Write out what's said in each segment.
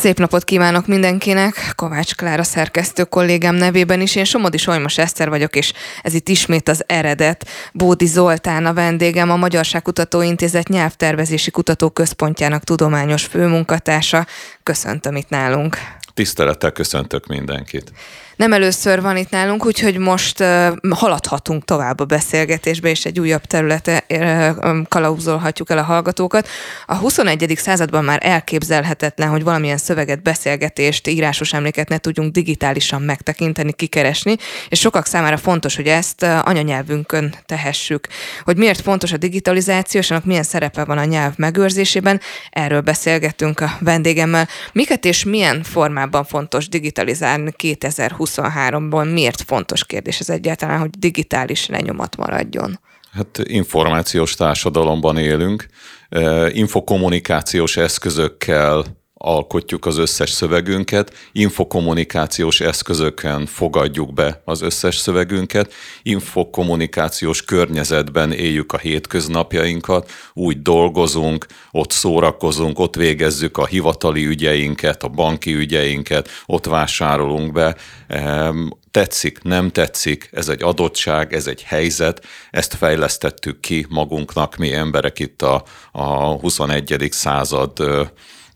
Szép napot kívánok mindenkinek, Kovács Klára szerkesztő kollégám nevében is. Én Somodi Solymos Eszter vagyok, és ez itt ismét az eredet. Bódi Zoltán a vendégem, a Magyarságkutató Intézet nyelvtervezési kutatóközpontjának tudományos főmunkatársa. Köszöntöm itt nálunk. Tisztelettel köszöntök mindenkit nem először van itt nálunk, úgyhogy most haladhatunk tovább a beszélgetésbe, és egy újabb területe kalauzolhatjuk el a hallgatókat. A 21. században már elképzelhetetlen, hogy valamilyen szöveget, beszélgetést, írásos emléket ne tudjunk digitálisan megtekinteni, kikeresni, és sokak számára fontos, hogy ezt anyanyelvünkön tehessük. Hogy miért fontos a digitalizáció, és annak milyen szerepe van a nyelv megőrzésében, erről beszélgetünk a vendégemmel. Miket és milyen formában fontos digitalizálni 2020 2023-ban miért fontos kérdés ez egyáltalán, hogy digitális lenyomat maradjon? Hát információs társadalomban élünk, infokommunikációs eszközökkel alkotjuk az összes szövegünket, infokommunikációs eszközöken fogadjuk be az összes szövegünket, infokommunikációs környezetben éljük a hétköznapjainkat, úgy dolgozunk, ott szórakozunk, ott végezzük a hivatali ügyeinket, a banki ügyeinket, ott vásárolunk be, tetszik, nem tetszik, ez egy adottság, ez egy helyzet, ezt fejlesztettük ki magunknak, mi emberek itt a, a 21. század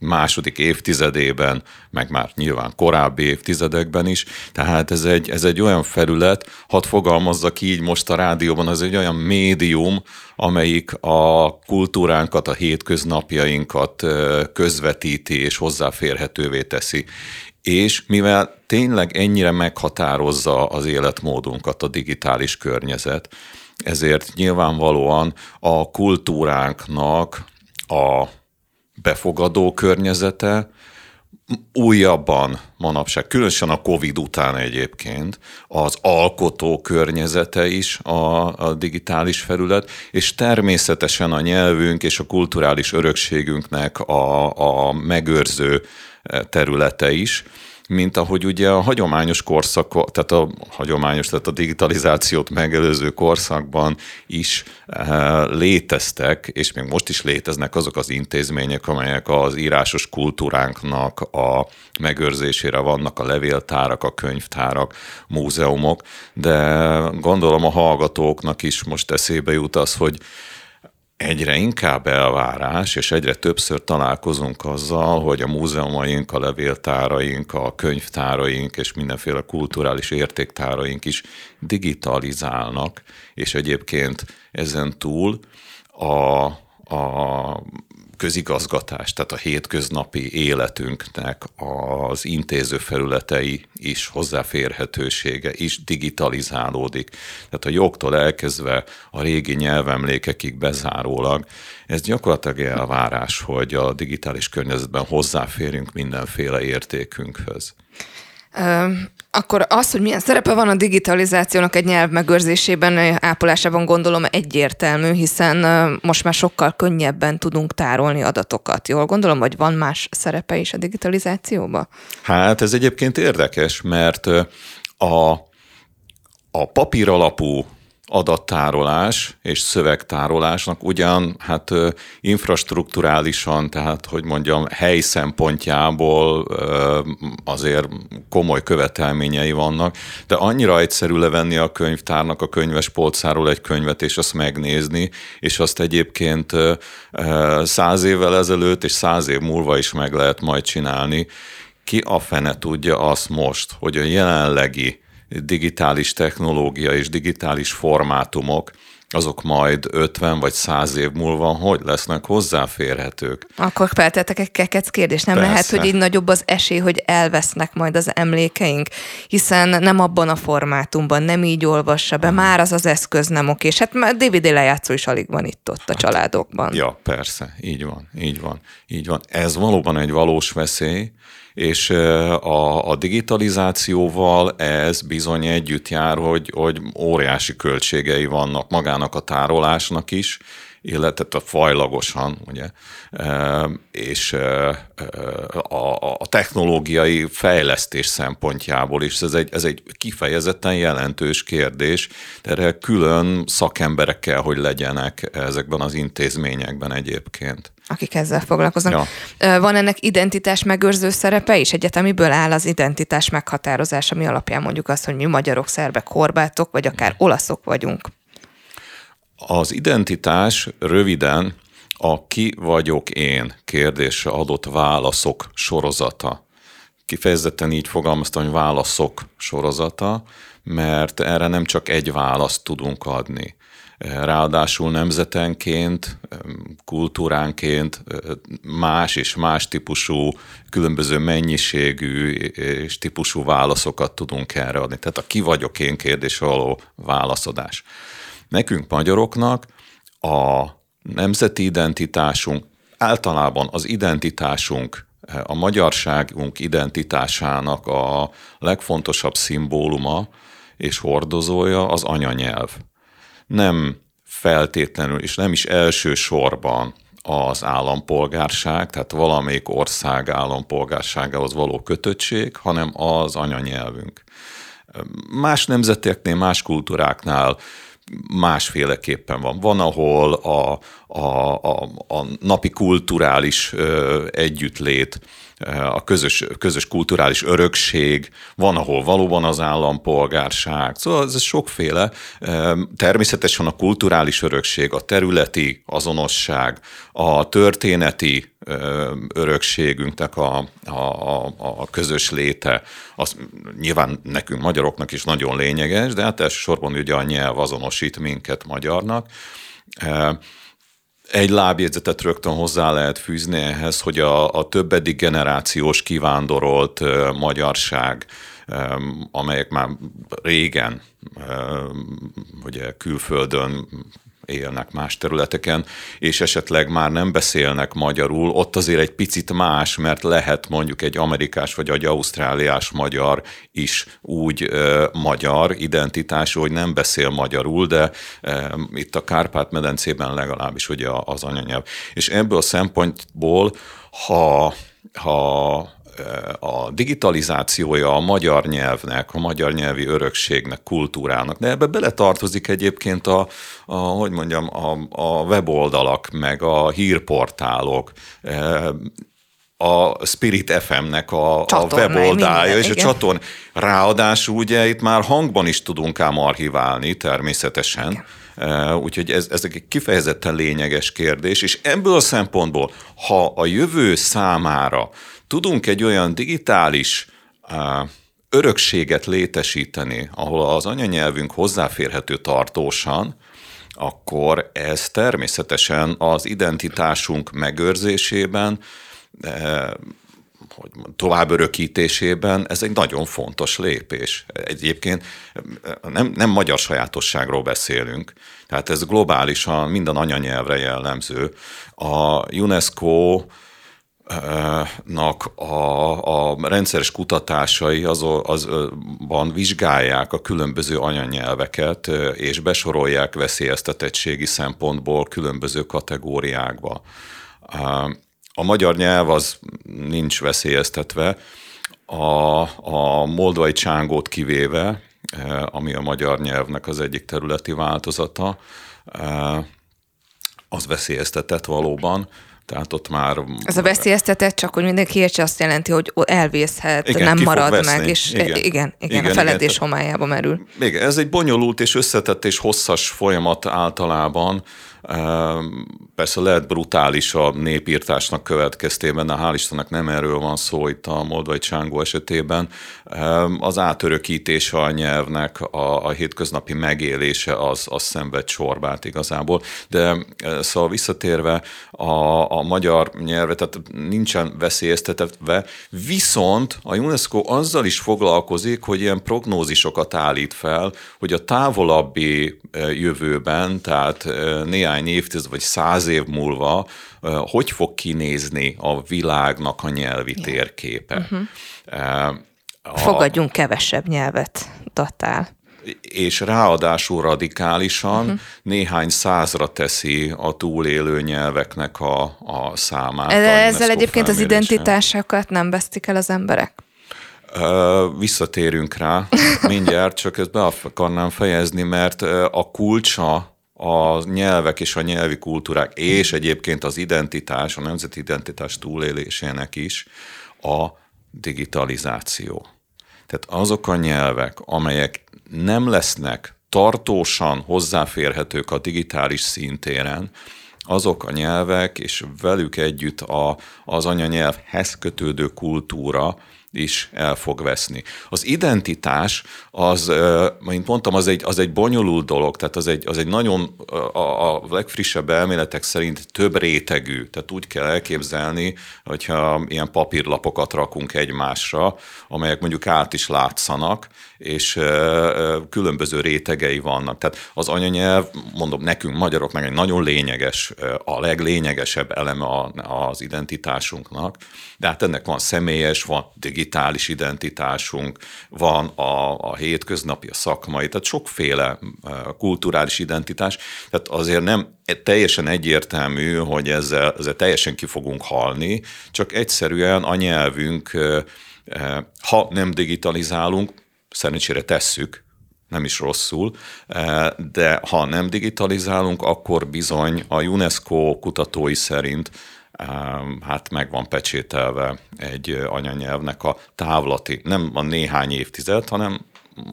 második évtizedében, meg már nyilván korábbi évtizedekben is. Tehát ez egy, ez egy olyan felület, hadd fogalmazzak így most a rádióban, ez egy olyan médium, amelyik a kultúránkat, a hétköznapjainkat közvetíti és hozzáférhetővé teszi. És mivel tényleg ennyire meghatározza az életmódunkat a digitális környezet, ezért nyilvánvalóan a kultúránknak a befogadó környezete, újabban manapság, különösen a Covid után egyébként, az alkotó környezete is a, a digitális felület, és természetesen a nyelvünk és a kulturális örökségünknek a, a megőrző területe is mint ahogy ugye a hagyományos korszak, tehát a hagyományos, tehát a digitalizációt megelőző korszakban is e, léteztek, és még most is léteznek azok az intézmények, amelyek az írásos kultúránknak a megőrzésére vannak, a levéltárak, a könyvtárak, múzeumok, de gondolom a hallgatóknak is most eszébe jut az, hogy egyre inkább elvárás, és egyre többször találkozunk azzal, hogy a múzeumaink, a levéltáraink, a könyvtáraink és mindenféle kulturális értéktáraink is digitalizálnak, és egyébként ezen túl a, a közigazgatás, tehát a hétköznapi életünknek az intéző felületei is hozzáférhetősége is digitalizálódik. Tehát a jogtól elkezdve a régi nyelvemlékekig bezárólag, ez gyakorlatilag elvárás, hogy a digitális környezetben hozzáférjünk mindenféle értékünkhöz. Akkor az, hogy milyen szerepe van a digitalizációnak egy nyelv megőrzésében, ápolásában gondolom egyértelmű, hiszen most már sokkal könnyebben tudunk tárolni adatokat. Jól gondolom, hogy van más szerepe is a digitalizációban? Hát ez egyébként érdekes, mert a, a papír alapú adattárolás és szövegtárolásnak ugyan hát infrastruktúrálisan, tehát hogy mondjam, hely szempontjából azért komoly követelményei vannak, de annyira egyszerű levenni a könyvtárnak a könyves polcáról egy könyvet, és azt megnézni, és azt egyébként száz évvel ezelőtt és száz év múlva is meg lehet majd csinálni. Ki a fene tudja azt most, hogy a jelenlegi digitális technológia és digitális formátumok, azok majd 50 vagy 100 év múlva hogy lesznek hozzáférhetők? Akkor feltettek egy kekec kérdés. Nem Persze. lehet, hogy így nagyobb az esély, hogy elvesznek majd az emlékeink, hiszen nem abban a formátumban, nem így olvassa be, már az az eszköz nem oké. És hát már DVD lejátszó is alig van itt ott a hát, családokban. Ja, persze, így van, így van, így van. Ez valóban egy valós veszély, és a, a digitalizációval ez bizony együtt jár, hogy, hogy óriási költségei vannak magának a tárolásnak is, illetve a fajlagosan, ugye, és a, a technológiai fejlesztés szempontjából is ez egy, ez egy kifejezetten jelentős kérdés, de erre külön szakemberek kell, hogy legyenek ezekben az intézményekben egyébként. akik ezzel foglalkoznak. Ja. Van ennek identitás megőrző szerepe is? Egyetemiből áll az identitás meghatározása, mi alapján mondjuk azt, hogy mi magyarok, szerbek, korbátok, vagy akár olaszok vagyunk? Az identitás röviden a ki vagyok én kérdésre adott válaszok sorozata. Kifejezetten így fogalmaztam, hogy válaszok sorozata, mert erre nem csak egy választ tudunk adni. Ráadásul nemzetenként, kultúránként más és más típusú, különböző mennyiségű és típusú válaszokat tudunk erre adni. Tehát a ki vagyok én kérdés való válaszadás. Nekünk magyaroknak a nemzeti identitásunk, általában az identitásunk, a magyarságunk identitásának a legfontosabb szimbóluma és hordozója az anyanyelv. Nem feltétlenül, és nem is elsősorban az állampolgárság, tehát valamelyik ország állampolgárságához való kötöttség, hanem az anyanyelvünk. Más nemzeteknél, más kultúráknál másféleképpen van. Van, ahol a, a, a, a napi kulturális együttlét, a közös, közös kulturális örökség, van, ahol valóban az állampolgárság. Szóval ez sokféle. Természetesen a kulturális örökség, a területi azonosság, a történeti örökségünknek a, a, a közös léte, az nyilván nekünk magyaroknak is nagyon lényeges, de hát elsősorban ugye a nyelv azonosít minket magyarnak. Egy lábjegyzetet rögtön hozzá lehet fűzni ehhez, hogy a, a többedik generációs kivándorolt uh, magyarság, um, amelyek már régen um, ugye külföldön élnek más területeken, és esetleg már nem beszélnek magyarul, ott azért egy picit más, mert lehet mondjuk egy amerikás vagy egy ausztráliás magyar is úgy ö, magyar identitású, hogy nem beszél magyarul, de ö, itt a Kárpát-medencében legalábbis ugye az anyanyelv. És ebből a szempontból, ha ha a digitalizációja a magyar nyelvnek, a magyar nyelvi örökségnek, kultúrának, de ebbe beletartozik egyébként a, a hogy mondjam, a, a weboldalak, meg a hírportálok, e, a Spirit FM-nek a, a weboldalja és igen. a csatorn. Ráadásul ugye itt már hangban is tudunk ám archiválni természetesen. Igen. E, úgyhogy ez, ez egy kifejezetten lényeges kérdés, és ebből a szempontból, ha a jövő számára tudunk egy olyan digitális örökséget létesíteni, ahol az anyanyelvünk hozzáférhető tartósan, akkor ez természetesen az identitásunk megőrzésében, hogy tovább örökítésében ez egy nagyon fontos lépés. Egyébként nem, nem magyar sajátosságról beszélünk, tehát ez globálisan minden anyanyelvre jellemző. A UNESCO nak a, a rendszeres kutatásai az, azban vizsgálják a különböző anyanyelveket, és besorolják veszélyeztetettségi szempontból különböző kategóriákba. A magyar nyelv az nincs veszélyeztetve, a, a moldvai csángót kivéve, ami a magyar nyelvnek az egyik területi változata, az veszélyeztetett valóban, tehát ott már... Ez a veszélyeztetett, csak hogy mindenki értse, azt jelenti, hogy elvészhet, igen, nem marad meg, és igen, igen, igen, igen a feledés igen. homályába merül. Igen, ez egy bonyolult és összetett és hosszas folyamat általában, Persze lehet brutális a népírtásnak következtében, de hál' Istennek nem erről van szó itt a moldvai csángó esetében. Az átörökítése a nyelvnek, a, a hétköznapi megélése az, az szenved sorbát igazából. De szóval visszatérve a, a magyar nyelvre, tehát nincsen veszélyeztetve, viszont a UNESCO azzal is foglalkozik, hogy ilyen prognózisokat állít fel, hogy a távolabbi jövőben, tehát néhány néhány évtized vagy száz év múlva hogy fog kinézni a világnak a nyelvi térképe. Uh-huh. A, Fogadjunk kevesebb nyelvet, datál. És ráadásul radikálisan uh-huh. néhány százra teszi a túlélő nyelveknek a, a számát. De ezzel egyébként az identitásokat nem vesztik el az emberek? Visszatérünk rá mindjárt, csak ezt be akarnám fejezni, mert a kulcsa a nyelvek és a nyelvi kultúrák, és egyébként az identitás, a nemzeti identitás túlélésének is a digitalizáció. Tehát azok a nyelvek, amelyek nem lesznek tartósan hozzáférhetők a digitális szintéren, azok a nyelvek, és velük együtt a, az anyanyelvhez kötődő kultúra, is el fog veszni. Az identitás, az, mint mondtam, az egy, az egy bonyolult dolog, tehát az egy, az egy nagyon, a, a legfrissebb elméletek szerint több rétegű, tehát úgy kell elképzelni, hogyha ilyen papírlapokat rakunk egymásra, amelyek mondjuk át is látszanak, és különböző rétegei vannak. Tehát az anyanyelv, mondom, nekünk magyaroknak egy nagyon lényeges, a leglényegesebb eleme az identitásunknak, de hát ennek van személyes, van digitális identitásunk, van a, a hétköznapi, a szakmai, tehát sokféle kulturális identitás, tehát azért nem teljesen egyértelmű, hogy ezzel, ezzel teljesen ki fogunk halni, csak egyszerűen a nyelvünk, ha nem digitalizálunk, szerencsére tesszük, nem is rosszul, de ha nem digitalizálunk, akkor bizony a UNESCO kutatói szerint hát meg van pecsételve egy anyanyelvnek a távlati, nem a néhány évtized, hanem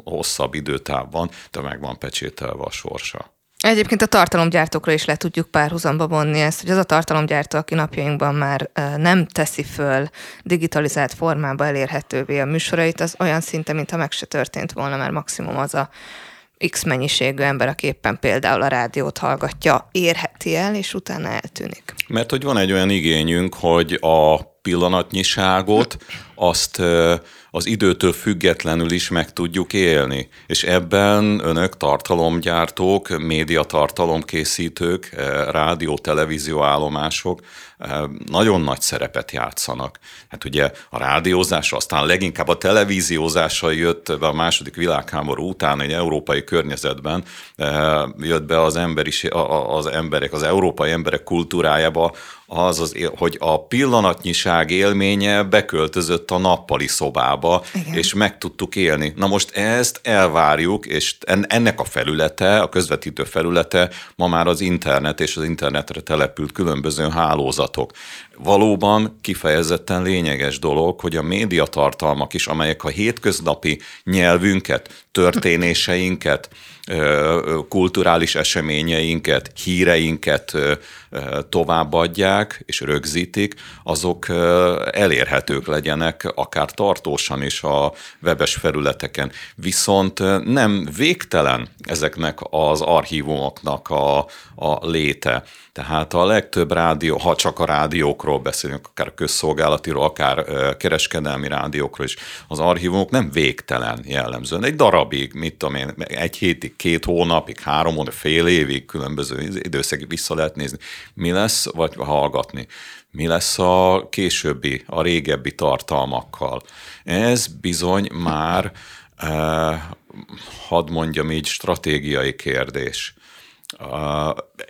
hosszabb időtávban, de meg van pecsételve a sorsa. Egyébként a tartalomgyártókra is le tudjuk párhuzamba vonni ezt, hogy az a tartalomgyártó, aki napjainkban már nem teszi föl digitalizált formába elérhetővé a műsorait, az olyan szinte, mintha meg se történt volna, mert maximum az a X mennyiségű ember, aki éppen például a rádiót hallgatja, érheti el, és utána eltűnik. Mert hogy van egy olyan igényünk, hogy a pillanatnyiságot azt az időtől függetlenül is meg tudjuk élni. És ebben önök tartalomgyártók, médiatartalomkészítők, rádió, televízió állomások nagyon nagy szerepet játszanak. Hát ugye a rádiózás, aztán leginkább a televíziózással jött be a második világháború után egy európai környezetben, jött be az, emberi, az emberek, az európai emberek kultúrájába az, az, hogy a pillanatnyiság élménye beköltözött a nappali szobába, Igen. és meg tudtuk élni. Na most ezt elvárjuk, és ennek a felülete, a közvetítő felülete ma már az internet és az internetre települt különböző hálózatok. Valóban kifejezetten lényeges dolog, hogy a médiatartalmak is, amelyek a hétköznapi nyelvünket, történéseinket, kulturális eseményeinket, híreinket továbbadják és rögzítik, azok elérhetők legyenek akár tartósan is a webes felületeken. Viszont nem végtelen ezeknek az archívumoknak a, a léte. Tehát a legtöbb rádió, ha csak a rádiókról beszélünk, akár közszolgálatiról, akár kereskedelmi rádiókról is, az archívumok nem végtelen jellemzően. Egy darabig, mit tudom én, egy hétig, két hónapig, három hónapig, fél évig különböző időszakig vissza lehet nézni. Mi lesz, vagy hallgatni mi lesz a későbbi, a régebbi tartalmakkal. Ez bizony már, eh, hadd mondjam így, stratégiai kérdés.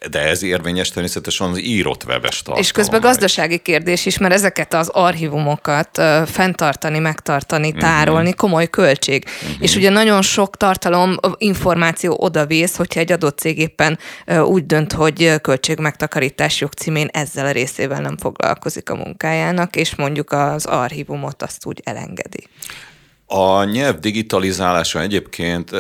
De ez érvényes természetesen az írott webes tartalom. És közben gazdasági kérdés is, mert ezeket az archívumokat fenntartani, megtartani, mhm. tárolni uh-huh. komoly költség. Uh-huh. És ugye nagyon sok tartalom, információ odavész, hogyha egy adott cég éppen úgy dönt, hogy költségmegtakarítás jogcímén ezzel a részével nem foglalkozik a munkájának, és mondjuk az archívumot azt úgy elengedi. A nyelv digitalizálása egyébként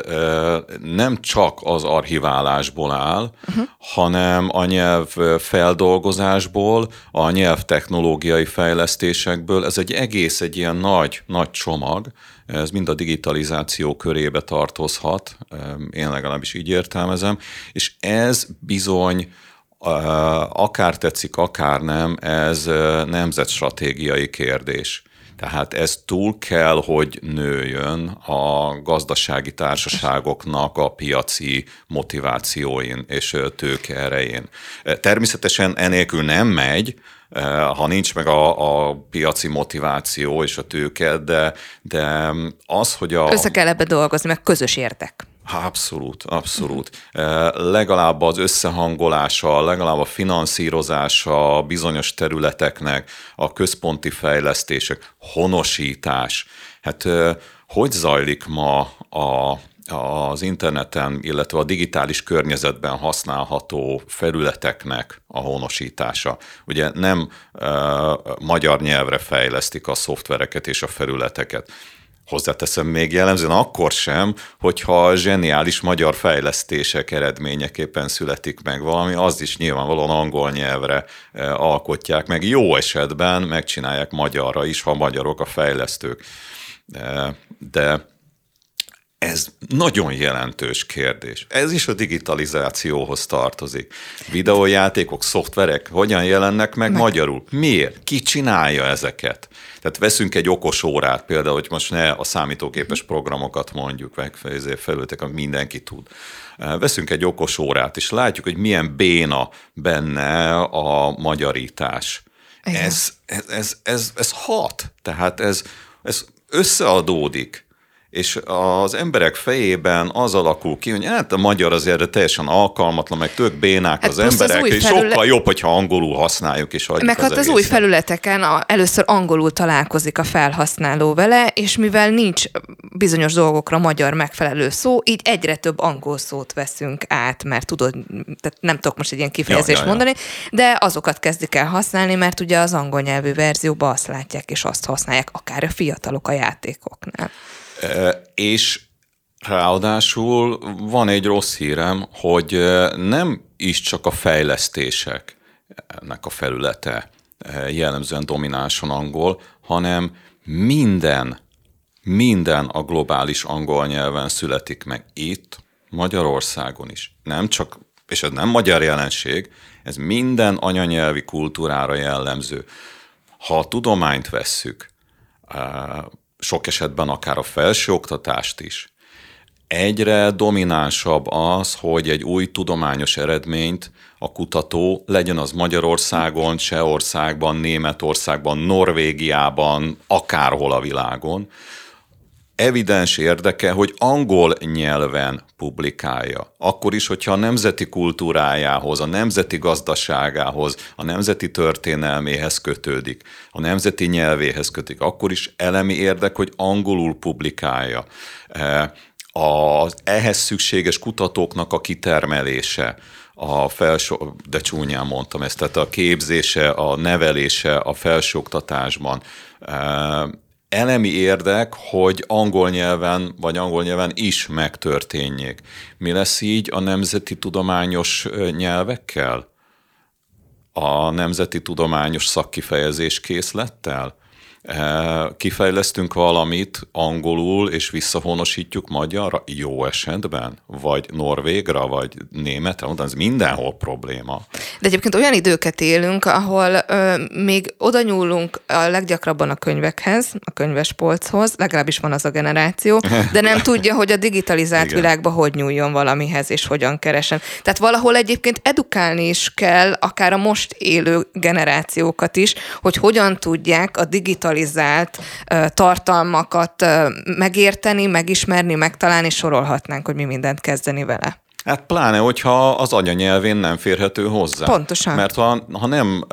nem csak az archiválásból áll, uh-huh. hanem a nyelv feldolgozásból, a nyelv technológiai fejlesztésekből. Ez egy egész, egy ilyen nagy, nagy csomag, ez mind a digitalizáció körébe tartozhat, én legalábbis így értelmezem, és ez bizony akár tetszik, akár nem, ez nemzetstratégiai kérdés. Tehát ez túl kell, hogy nőjön a gazdasági társaságoknak a piaci motivációin és tőke erején. Természetesen enélkül nem megy, ha nincs meg a, a piaci motiváció és a tőke, de, de az, hogy a... Össze kell ebbe dolgozni, meg közös Abszolút, abszolút. Legalább az összehangolása, legalább a finanszírozása bizonyos területeknek, a központi fejlesztések, honosítás. Hát hogy zajlik ma a az interneten, illetve a digitális környezetben használható felületeknek a honosítása. Ugye nem uh, magyar nyelvre fejlesztik a szoftvereket és a felületeket. Hozzáteszem még jellemzően akkor sem, hogyha zseniális magyar fejlesztések eredményeképpen születik meg valami, az is nyilvánvalóan angol nyelvre alkotják meg. Jó esetben megcsinálják magyarra is, ha magyarok a fejlesztők. De, de ez nagyon jelentős kérdés. Ez is a digitalizációhoz tartozik. Videójátékok, szoftverek hogyan jelennek meg, meg. magyarul? Miért? Ki csinálja ezeket? Tehát veszünk egy okos órát, például, hogy most ne a számítógépes programokat mondjuk, meg felültek, amit mindenki tud. Veszünk egy okos órát, és látjuk, hogy milyen béna benne a magyarítás. Ez, ez, ez, ez, ez hat. Tehát ez, ez összeadódik és az emberek fejében az alakul ki, hogy hát a magyar azért teljesen alkalmatlan, meg tök bénák hát az emberek, az és felület... sokkal jobb, hogyha angolul használjuk, és Meg hát az, az új felületeken a, először angolul találkozik a felhasználó vele, és mivel nincs bizonyos dolgokra magyar megfelelő szó, így egyre több angol szót veszünk át, mert tudod, tehát nem tudok most egy ilyen kifejezést ja, ja, ja. mondani, de azokat kezdik el használni, mert ugye az angol nyelvű verzióban azt látják, és azt használják, akár a fiatalok a játékoknál. És ráadásul van egy rossz hírem, hogy nem is csak a fejlesztések ennek a felülete jellemzően dominánsan angol, hanem minden, minden a globális angol nyelven születik meg itt, Magyarországon is. Nem csak, és ez nem magyar jelenség, ez minden anyanyelvi kultúrára jellemző. Ha a tudományt vesszük, sok esetben akár a felsőoktatást is, egyre dominánsabb az, hogy egy új tudományos eredményt a kutató, legyen az Magyarországon, Csehországban, Németországban, Norvégiában, akárhol a világon, evidens érdeke, hogy angol nyelven publikálja. Akkor is, hogyha a nemzeti kultúrájához, a nemzeti gazdaságához, a nemzeti történelméhez kötődik, a nemzeti nyelvéhez kötődik, akkor is elemi érdek, hogy angolul publikálja. E, az ehhez szükséges kutatóknak a kitermelése, a felső, de csúnyán mondtam ezt, tehát a képzése, a nevelése a felsőoktatásban, e, elemi érdek, hogy angol nyelven vagy angol nyelven is megtörténjék. Mi lesz így a nemzeti tudományos nyelvekkel? A nemzeti tudományos szakkifejezés készlettel? Kifejlesztünk valamit angolul, és visszahonosítjuk magyarra, jó esetben, vagy norvégra, vagy németre, mondtam, ez mindenhol probléma. De egyébként olyan időket élünk, ahol ö, még oda nyúlunk a leggyakrabban a könyvekhez, a könyvespolchoz, legalábbis van az a generáció, de nem tudja, hogy a digitalizált Igen. világban hogy nyúljon valamihez, és hogyan keresen. Tehát valahol egyébként edukálni is kell, akár a most élő generációkat is, hogy hogyan tudják a digitalizált digitalizált tartalmakat megérteni, megismerni, megtalálni, sorolhatnánk, hogy mi mindent kezdeni vele. Hát pláne, hogyha az anyanyelvén nem férhető hozzá. Pontosan. Mert ha, ha nem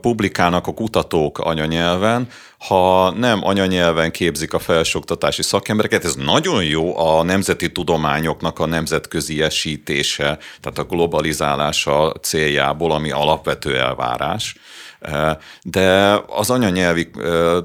publikálnak a kutatók anyanyelven, ha nem anyanyelven képzik a felsőoktatási szakembereket, ez nagyon jó a nemzeti tudományoknak a nemzetközi esítése, tehát a globalizálása céljából, ami alapvető elvárás. De az anyanyelvi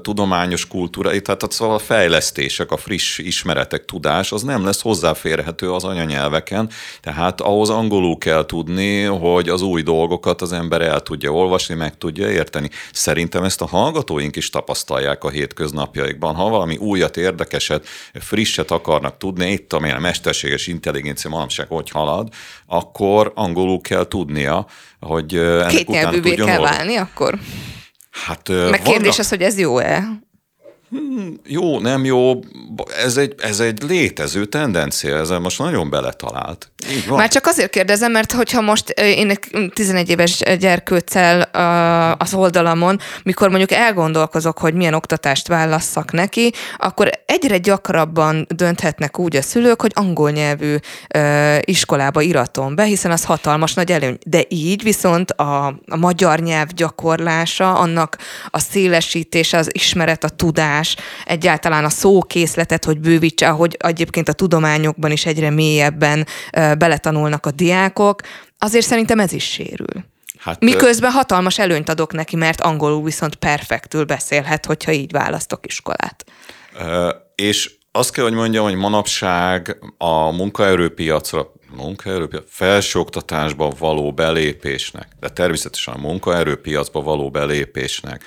tudományos kultúra, tehát szóval a fejlesztések, a friss ismeretek, tudás, az nem lesz hozzáférhető az anyanyelveken, tehát ahhoz angolul kell tudni, hogy az új dolgokat az ember el tudja olvasni, meg tudja érteni. Szerintem ezt a hallgatóink is tapasztalják a hétköznapjaikban. Ha valami újat, érdekeset, frisset akarnak tudni, itt a mesterséges intelligencia manapság hogy halad, akkor angolul kell tudnia, hogy ennek Két nyelvűvé kell válni akkor? Hát, Meg kérdés az, hogy ez jó-e? Hmm, jó, nem jó, ez egy, ez egy létező tendencia, ezzel most nagyon beletalált. Így van. Már csak azért kérdezem, mert hogyha most én 11 éves gyerkőccel az oldalamon, mikor mondjuk elgondolkozok, hogy milyen oktatást válasszak neki, akkor egyre gyakrabban dönthetnek úgy a szülők, hogy angol nyelvű iskolába iratom be, hiszen az hatalmas nagy előny. De így viszont a, a magyar nyelv gyakorlása, annak a szélesítése, az ismeret, a tudás, tudás, egyáltalán a szókészletet, hogy bővítse, ahogy egyébként a tudományokban is egyre mélyebben beletanulnak a diákok, azért szerintem ez is sérül. Hát, Miközben hatalmas előnyt adok neki, mert angolul viszont perfektül beszélhet, hogyha így választok iskolát. És azt kell, hogy mondjam, hogy manapság a munkaerőpiacra munkaerőpiac, felsőoktatásba való belépésnek, de természetesen a munkaerőpiacba való belépésnek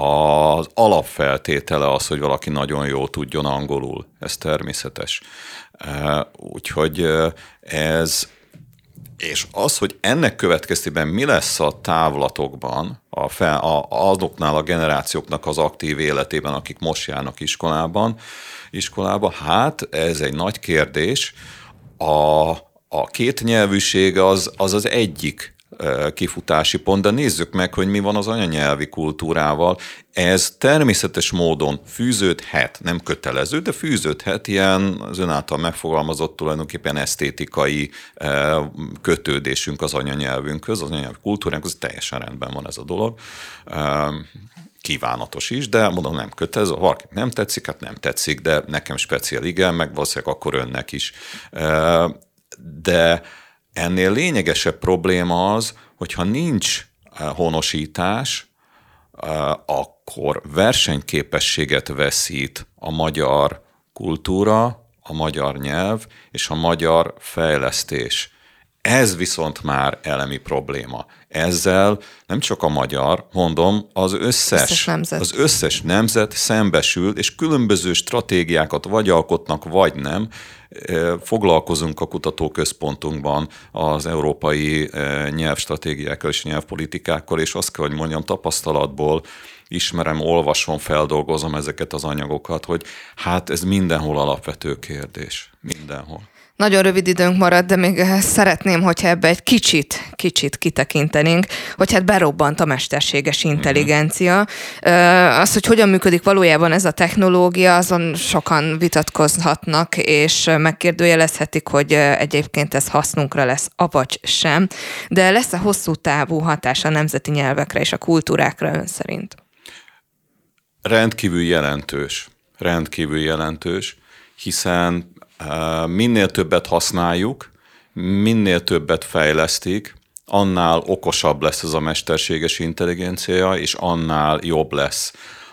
az alapfeltétele az, hogy valaki nagyon jól tudjon angolul. Ez természetes. Úgyhogy ez és az, hogy ennek következtében mi lesz a távlatokban, a fel, a, azoknál a generációknak az aktív életében, akik most járnak iskolában, iskolába, hát ez egy nagy kérdés. A, a kétnyelvűség az, az az egyik kifutási pont, de nézzük meg, hogy mi van az anyanyelvi kultúrával. Ez természetes módon fűződhet, nem kötelező, de fűződhet ilyen az ön által megfogalmazott tulajdonképpen esztétikai kötődésünk az anyanyelvünkhöz, az anyanyelvi kultúránkhoz, teljesen rendben van ez a dolog kívánatos is, de mondom, nem kötelező, ha valaki nem tetszik, hát nem tetszik, de nekem speciál igen, meg valószínűleg akkor önnek is. De Ennél lényegesebb probléma az, hogyha nincs eh, honosítás, eh, akkor versenyképességet veszít a magyar kultúra, a magyar nyelv és a magyar fejlesztés. Ez viszont már elemi probléma. Ezzel nem csak a magyar, mondom, az összes, összes nemzet. az összes nemzet szembesül, és különböző stratégiákat vagy alkotnak, vagy nem. Foglalkozunk a kutatóközpontunkban az európai nyelvstratégiákkal és nyelvpolitikákkal, és azt kell, hogy mondjam, tapasztalatból ismerem, olvasom, feldolgozom ezeket az anyagokat, hogy hát ez mindenhol alapvető kérdés. Mindenhol. Nagyon rövid időnk marad, de még eh, szeretném, hogyha ebbe egy kicsit, kicsit kitekintenénk, hogy hát berobbant a mesterséges mhm. intelligencia. Az, hogy hogyan működik valójában ez a technológia, azon sokan vitatkozhatnak, és megkérdőjelezhetik, hogy eh, egyébként ez hasznunkra lesz, avagy sem. De lesz a hosszú távú hatása a nemzeti nyelvekre és a kultúrákra ön szerint? Rendkívül jelentős. Rendkívül jelentős, hiszen minél többet használjuk, minél többet fejlesztik, annál okosabb lesz ez a mesterséges intelligencia, és annál jobb lesz.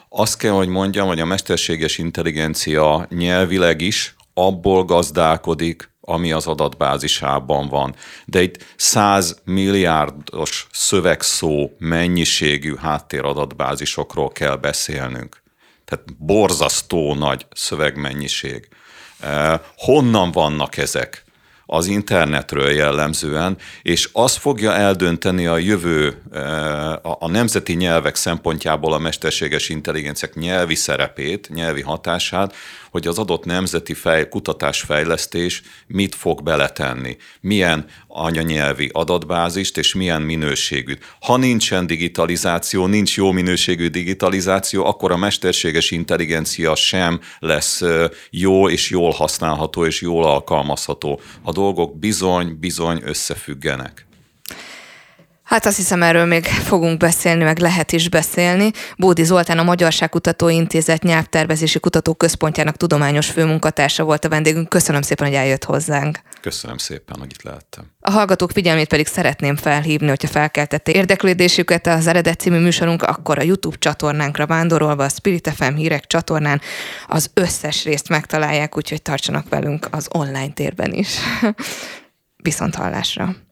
Azt kell, hogy mondjam, hogy a mesterséges intelligencia nyelvileg is abból gazdálkodik, ami az adatbázisában van. De itt 100 milliárdos szövegszó mennyiségű háttéradatbázisokról kell beszélnünk. Tehát borzasztó nagy szövegmennyiség. Eh, honnan vannak ezek? az internetről jellemzően, és az fogja eldönteni a jövő, eh, a nemzeti nyelvek szempontjából a mesterséges intelligenciák nyelvi szerepét, nyelvi hatását, hogy az adott nemzeti fej, kutatásfejlesztés mit fog beletenni, milyen anyanyelvi adatbázist és milyen minőségű. Ha nincsen digitalizáció, nincs jó minőségű digitalizáció, akkor a mesterséges intelligencia sem lesz jó és jól használható és jól alkalmazható. A dolgok bizony-bizony összefüggenek. Hát azt hiszem, erről még fogunk beszélni, meg lehet is beszélni. Bódi Zoltán, a Magyarságkutató Intézet nyelvtervezési kutatóközpontjának tudományos főmunkatársa volt a vendégünk. Köszönöm szépen, hogy eljött hozzánk. Köszönöm szépen, hogy itt lehettem. A hallgatók figyelmét pedig szeretném felhívni, hogyha felkeltette érdeklődésüket az eredet című műsorunk, akkor a YouTube csatornánkra vándorolva a Spirit FM hírek csatornán az összes részt megtalálják, úgyhogy tartsanak velünk az online térben is. Viszont hallásra!